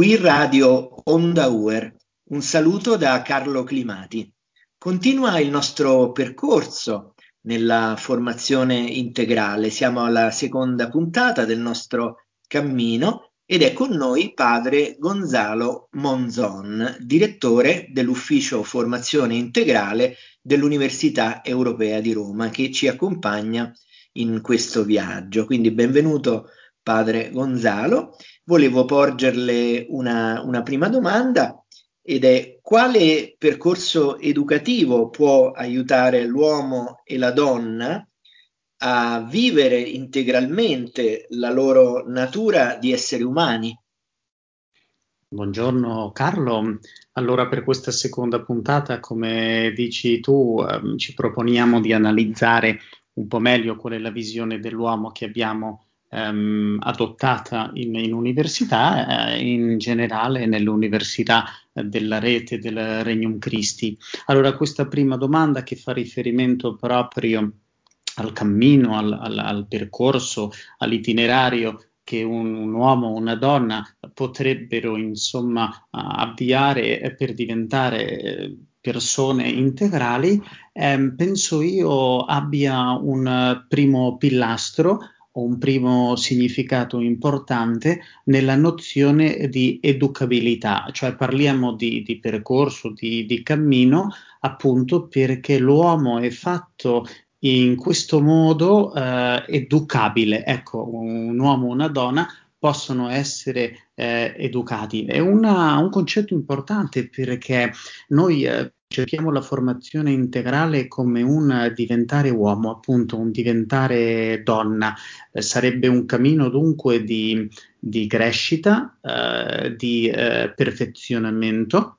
Qui Radio Onda Uer. Un saluto da Carlo Climati. Continua il nostro percorso nella formazione integrale. Siamo alla seconda puntata del nostro cammino ed è con noi padre Gonzalo Monzon, direttore dell'ufficio formazione integrale dell'Università Europea di Roma, che ci accompagna in questo viaggio. Quindi benvenuto padre Gonzalo. Volevo porgerle una, una prima domanda ed è quale percorso educativo può aiutare l'uomo e la donna a vivere integralmente la loro natura di esseri umani? Buongiorno Carlo, allora per questa seconda puntata, come dici tu, eh, ci proponiamo di analizzare un po' meglio qual è la visione dell'uomo che abbiamo ehm, adottata in, in università, eh, in generale nell'università della rete del Regnum Christi. Allora, questa prima domanda che fa riferimento proprio al cammino, al, al, al percorso, all'itinerario che un, un, uomo o una donna potrebbero insomma avviare per diventare eh, persone integrali, eh, penso io abbia un primo pilastro un primo significato importante nella nozione di educabilità, cioè parliamo di, di percorso, di, di cammino, appunto perché l'uomo è fatto in questo modo eh, educabile. Ecco, un uomo o una donna possono essere eh, educati. È una, un concetto importante perché noi eh, cerchiamo la formazione integrale come un diventare uomo, appunto un diventare donna. Eh, sarebbe un cammino dunque di, di crescita, eh, di eh, perfezionamento,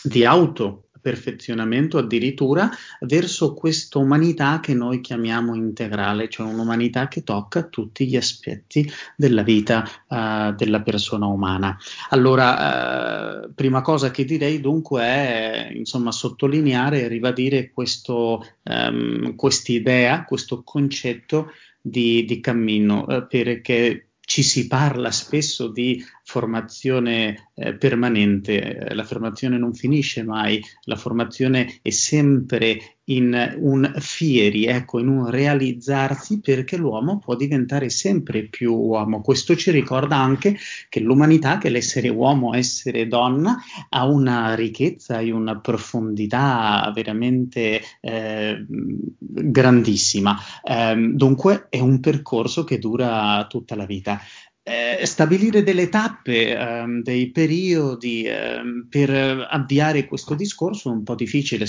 di auto perfezionamento addirittura verso questa umanità che noi chiamiamo integrale, cioè un'umanità che tocca tutti gli aspetti della vita uh, della persona umana. Allora, uh, prima cosa che direi dunque è insomma sottolineare e ribadire questo, um, quest'idea, questo concetto di, di cammino, uh, perché ci si parla spesso di formazione eh, permanente, la formazione non finisce mai, la formazione è sempre in un fieri, ecco, in un realizzarsi perché l'uomo può diventare sempre più uomo. Questo ci ricorda anche che l'umanità, che l'essere uomo, essere donna, ha una ricchezza e una profondità veramente eh, grandissima. Eh, dunque è un percorso che dura tutta la vita eh, stabilire delle tappe, ehm, dei periodi ehm, per avviare questo discorso è un po' difficile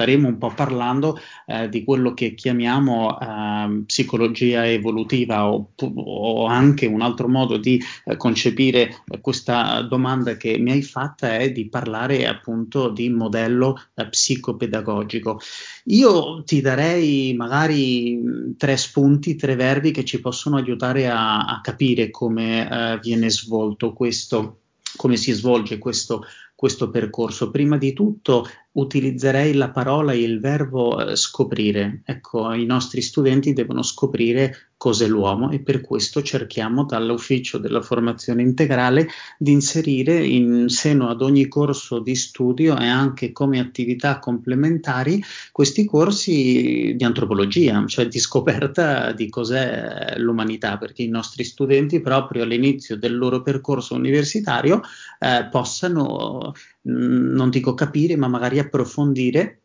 staremo un po' parlando eh, di quello che chiamiamo eh, psicologia evolutiva o, o, anche un altro modo di eh, concepire questa domanda che mi hai fatta è di parlare appunto di modello eh, psicopedagogico. Io ti darei magari tre spunti, tre verbi che ci possono aiutare a, a capire come eh, viene svolto questo, come si svolge questo questo percorso. Prima di tutto utilizzerei la parola e il verbo eh, scoprire. Ecco, i nostri studenti devono scoprire cos'è l'uomo e per questo cerchiamo dall'ufficio della formazione integrale di inserire in seno ad ogni corso di studio e anche come attività complementari questi corsi di antropologia, cioè di scoperta di cos'è l'umanità, perché i nostri studenti proprio all'inizio del loro percorso universitario eh, possano, mh, mm, non dico capire, ma magari approfondire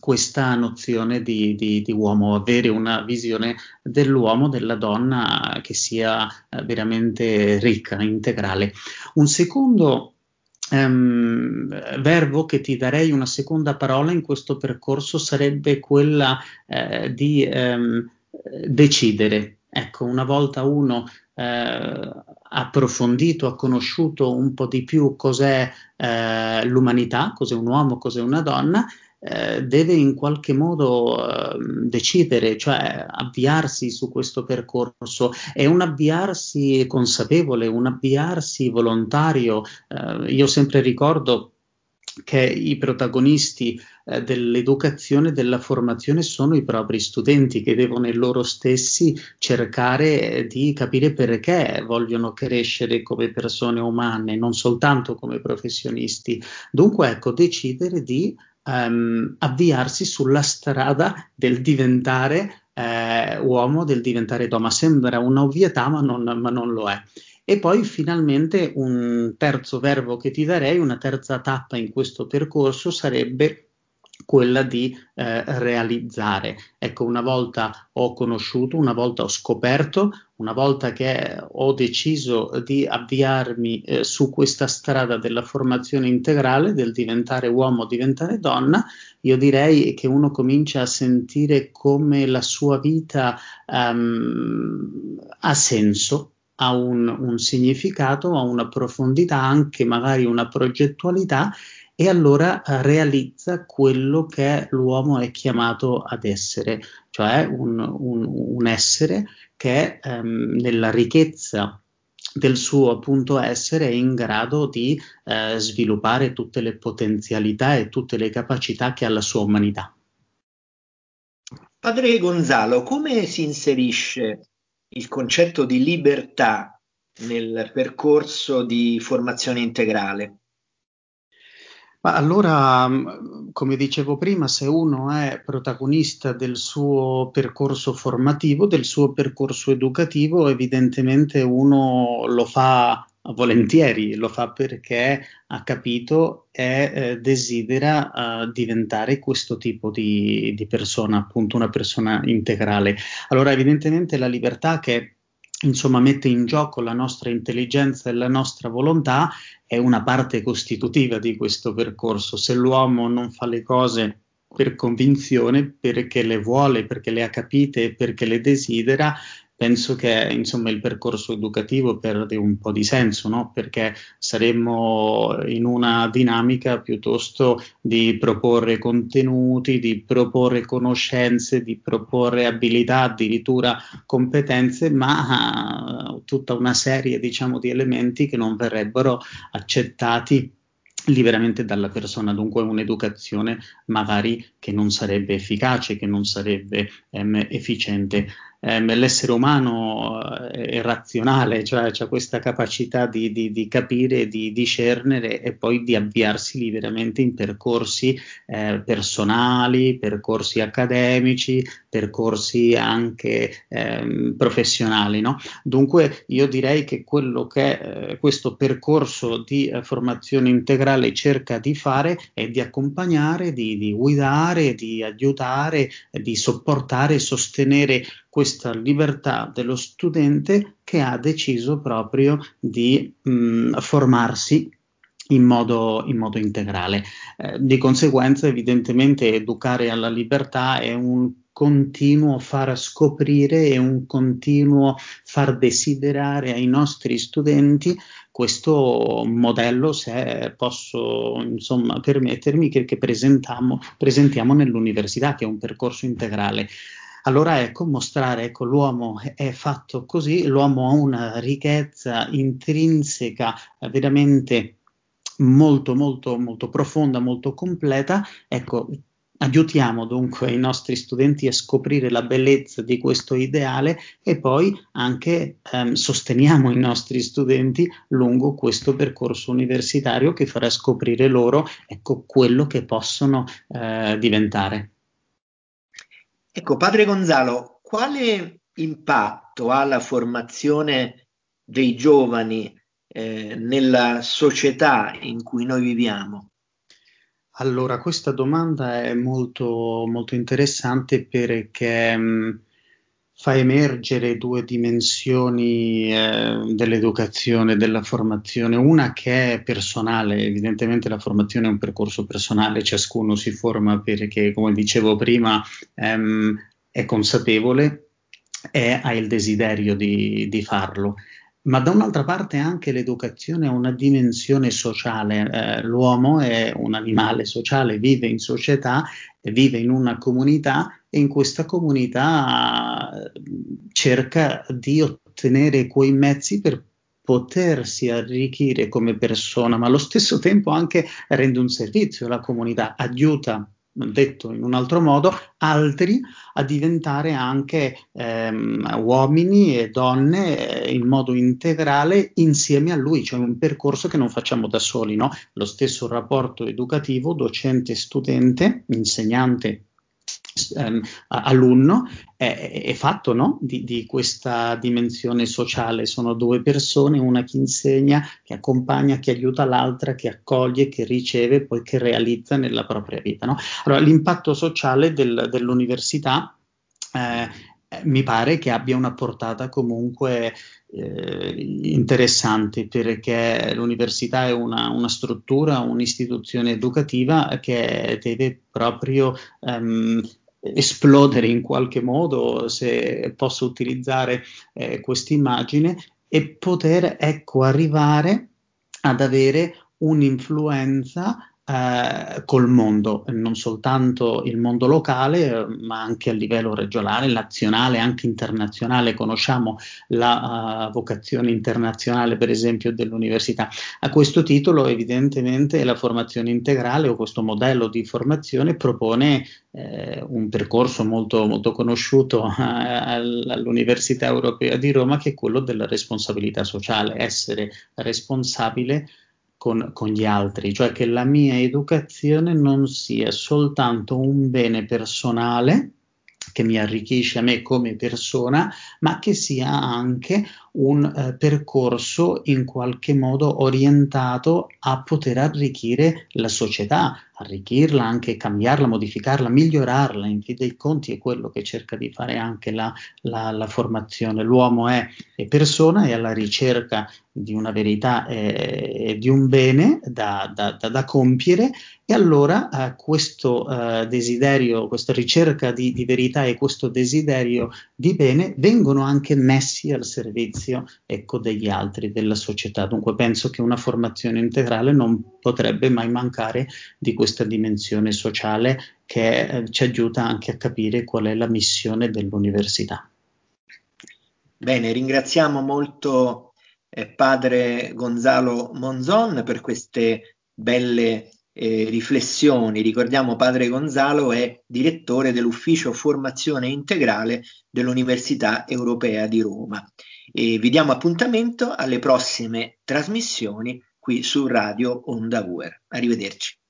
questa nozione di, di, di, uomo, avere una visione dell'uomo, della donna che sia eh, veramente ricca, integrale. Un secondo um, verbo che ti darei, una seconda parola in questo percorso sarebbe quella eh, di um, decidere. Ecco, una volta uno eh, approfondito, ha conosciuto un po' di più cos'è eh, l'umanità, cos'è un uomo, cos'è una donna, eh, deve in qualche modo eh, decidere, cioè avviarsi su questo percorso. È un avviarsi consapevole, un avviarsi volontario. Eh, io sempre ricordo che i protagonisti eh, dell'educazione, della formazione sono i propri studenti che devono loro stessi cercare di capire perché vogliono crescere come persone umane, non soltanto come professionisti. Dunque, ecco, decidere di um, avviarsi sulla strada del diventare eh, uomo, del diventare donna. Sembra un'ovvietà, ma non, ma non lo è. E poi finalmente un terzo verbo che ti darei, una terza tappa in questo percorso sarebbe quella di eh, realizzare. Ecco, una volta ho conosciuto, una volta ho scoperto, una volta che ho deciso di avviarmi eh, su questa strada della formazione integrale, del diventare uomo, diventare donna, io direi che uno comincia a sentire come la sua vita um, ha senso, ha un, un significato, ha una profondità, anche magari una progettualità e allora eh, realizza quello che l'uomo è chiamato ad essere, cioè un, un, un essere che ehm, nella ricchezza del suo appunto essere è in grado di eh, sviluppare tutte le potenzialità e tutte le capacità che ha la sua umanità. Padre Gonzalo, come si inserisce il concetto di libertà nel percorso di formazione integrale? Ma allora, mm, come dicevo prima, se uno è protagonista del suo percorso formativo, del suo percorso educativo, evidentemente uno lo fa volentieri, lo fa perché ha capito e eh, desidera uh, diventare questo tipo di, di persona, appunto una persona integrale. Allora, evidentemente la libertà che insomma mette in gioco la nostra intelligenza e la nostra volontà è una parte costitutiva di questo percorso. Se l'uomo non fa le cose per convinzione, perché le vuole, perché le ha capite perché le desidera, penso che insomma, il percorso educativo perde un po' di senso, no? perché saremmo in una dinamica piuttosto di proporre contenuti, di proporre conoscenze, di proporre abilità, addirittura competenze, ma uh, tutta una serie diciamo, di elementi che non verrebbero accettati liberamente dalla persona, dunque un'educazione magari che non sarebbe efficace, che non sarebbe ehm, efficiente ehm, l'essere umano eh, è razionale, cioè ha questa capacità di, di, di, capire, di discernere e poi di avviarsi liberamente in percorsi eh, personali, percorsi accademici, percorsi anche ehm, professionali. No? Dunque io direi che quello che eh, questo percorso di eh, formazione integrale cerca di fare è di accompagnare, di, di guidare, di aiutare, di sopportare e sostenere questa libertà dello studente che ha deciso proprio di mh, formarsi in modo, in modo integrale. Eh, di conseguenza, evidentemente, educare alla libertà è un continuo far scoprire e un continuo far desiderare ai nostri studenti questo modello, se posso insomma permettermi, che, che presentiamo nell'università, che è un percorso integrale. Allora ecco, mostrare ecco, l'uomo è fatto così, l'uomo ha una ricchezza intrinseca eh, veramente molto, molto, molto profonda, molto completa. Ecco, Aiutiamo dunque i nostri studenti a scoprire la bellezza di questo ideale e poi anche ehm, sosteniamo i nostri studenti lungo questo percorso universitario che farà scoprire loro ecco, quello che possono eh, diventare. Ecco, padre Gonzalo, quale impatto ha la formazione dei giovani eh, nella società in cui noi viviamo? Allora, questa domanda è molto, molto interessante perché mh, mm, fa emergere due dimensioni eh, dell'educazione, della formazione, una che è personale, evidentemente la formazione è un percorso personale, ciascuno si forma perché, come dicevo prima, ehm, è consapevole e ha il desiderio di, di farlo ma da un'altra parte anche l'educazione ha una dimensione sociale. Eh, l'uomo è un animale sociale, vive in società, vive in una comunità e in questa comunità cerca di ottenere quei mezzi per potersi arricchire come persona, ma allo stesso tempo anche rende un servizio alla comunità, aiuta detto in un altro modo, altri a diventare anche ehm, uomini e donne eh, in modo integrale insieme a lui, cioè un percorso che non facciamo da soli, no? Lo stesso rapporto educativo docente-studente, insegnante ehm, alunno è, è fatto no? di, di, questa dimensione sociale. Sono due persone, una che insegna, che accompagna, che aiuta l'altra, che accoglie, che riceve, poi che realizza nella propria vita. No? Allora, l'impatto sociale del, dell'università eh, mi pare che abbia una portata comunque eh, interessante perché l'università è una, una, struttura, un'istituzione educativa che deve proprio um, esplodere in qualche modo, se posso utilizzare eh, questa immagine, e poter ecco, arrivare ad avere un'influenza eh, col mondo, non soltanto il mondo locale, ma anche a livello regionale, nazionale, anche internazionale. Conosciamo la uh, vocazione internazionale, per esempio, dell'università. A questo titolo, evidentemente, la formazione integrale o questo modello di formazione propone eh, un percorso molto, molto conosciuto eh, all'Università Europea di Roma, che è quello della responsabilità sociale, essere responsabile con, con, gli altri, cioè che la mia educazione non sia soltanto un bene personale che mi arricchisce a me come persona, ma che sia anche un eh, percorso in qualche modo orientato a poter arricchire la società, arricchirla, anche cambiarla, modificarla, migliorarla. In fin dei conti è quello che cerca di fare anche la, la, la formazione. L'uomo è, è, persona, è alla ricerca di una verità e eh, di un bene da, da, da, da compiere e allora eh, questo eh, desiderio, questa ricerca di, di verità e questo desiderio di bene vengono anche messi al servizio servizio ecco, degli altri, della società. Dunque penso che una formazione integrale non potrebbe mai mancare di questa dimensione sociale che eh, ci aiuta anche a capire qual è la missione dell'università. Bene, ringraziamo molto eh, padre Gonzalo Monzon per queste belle eh, riflessioni. Ricordiamo padre Gonzalo è direttore dell'ufficio formazione integrale dell'Università Europea di Roma e vi diamo appuntamento alle prossime trasmissioni qui su Radio Onda Uer. Arrivederci.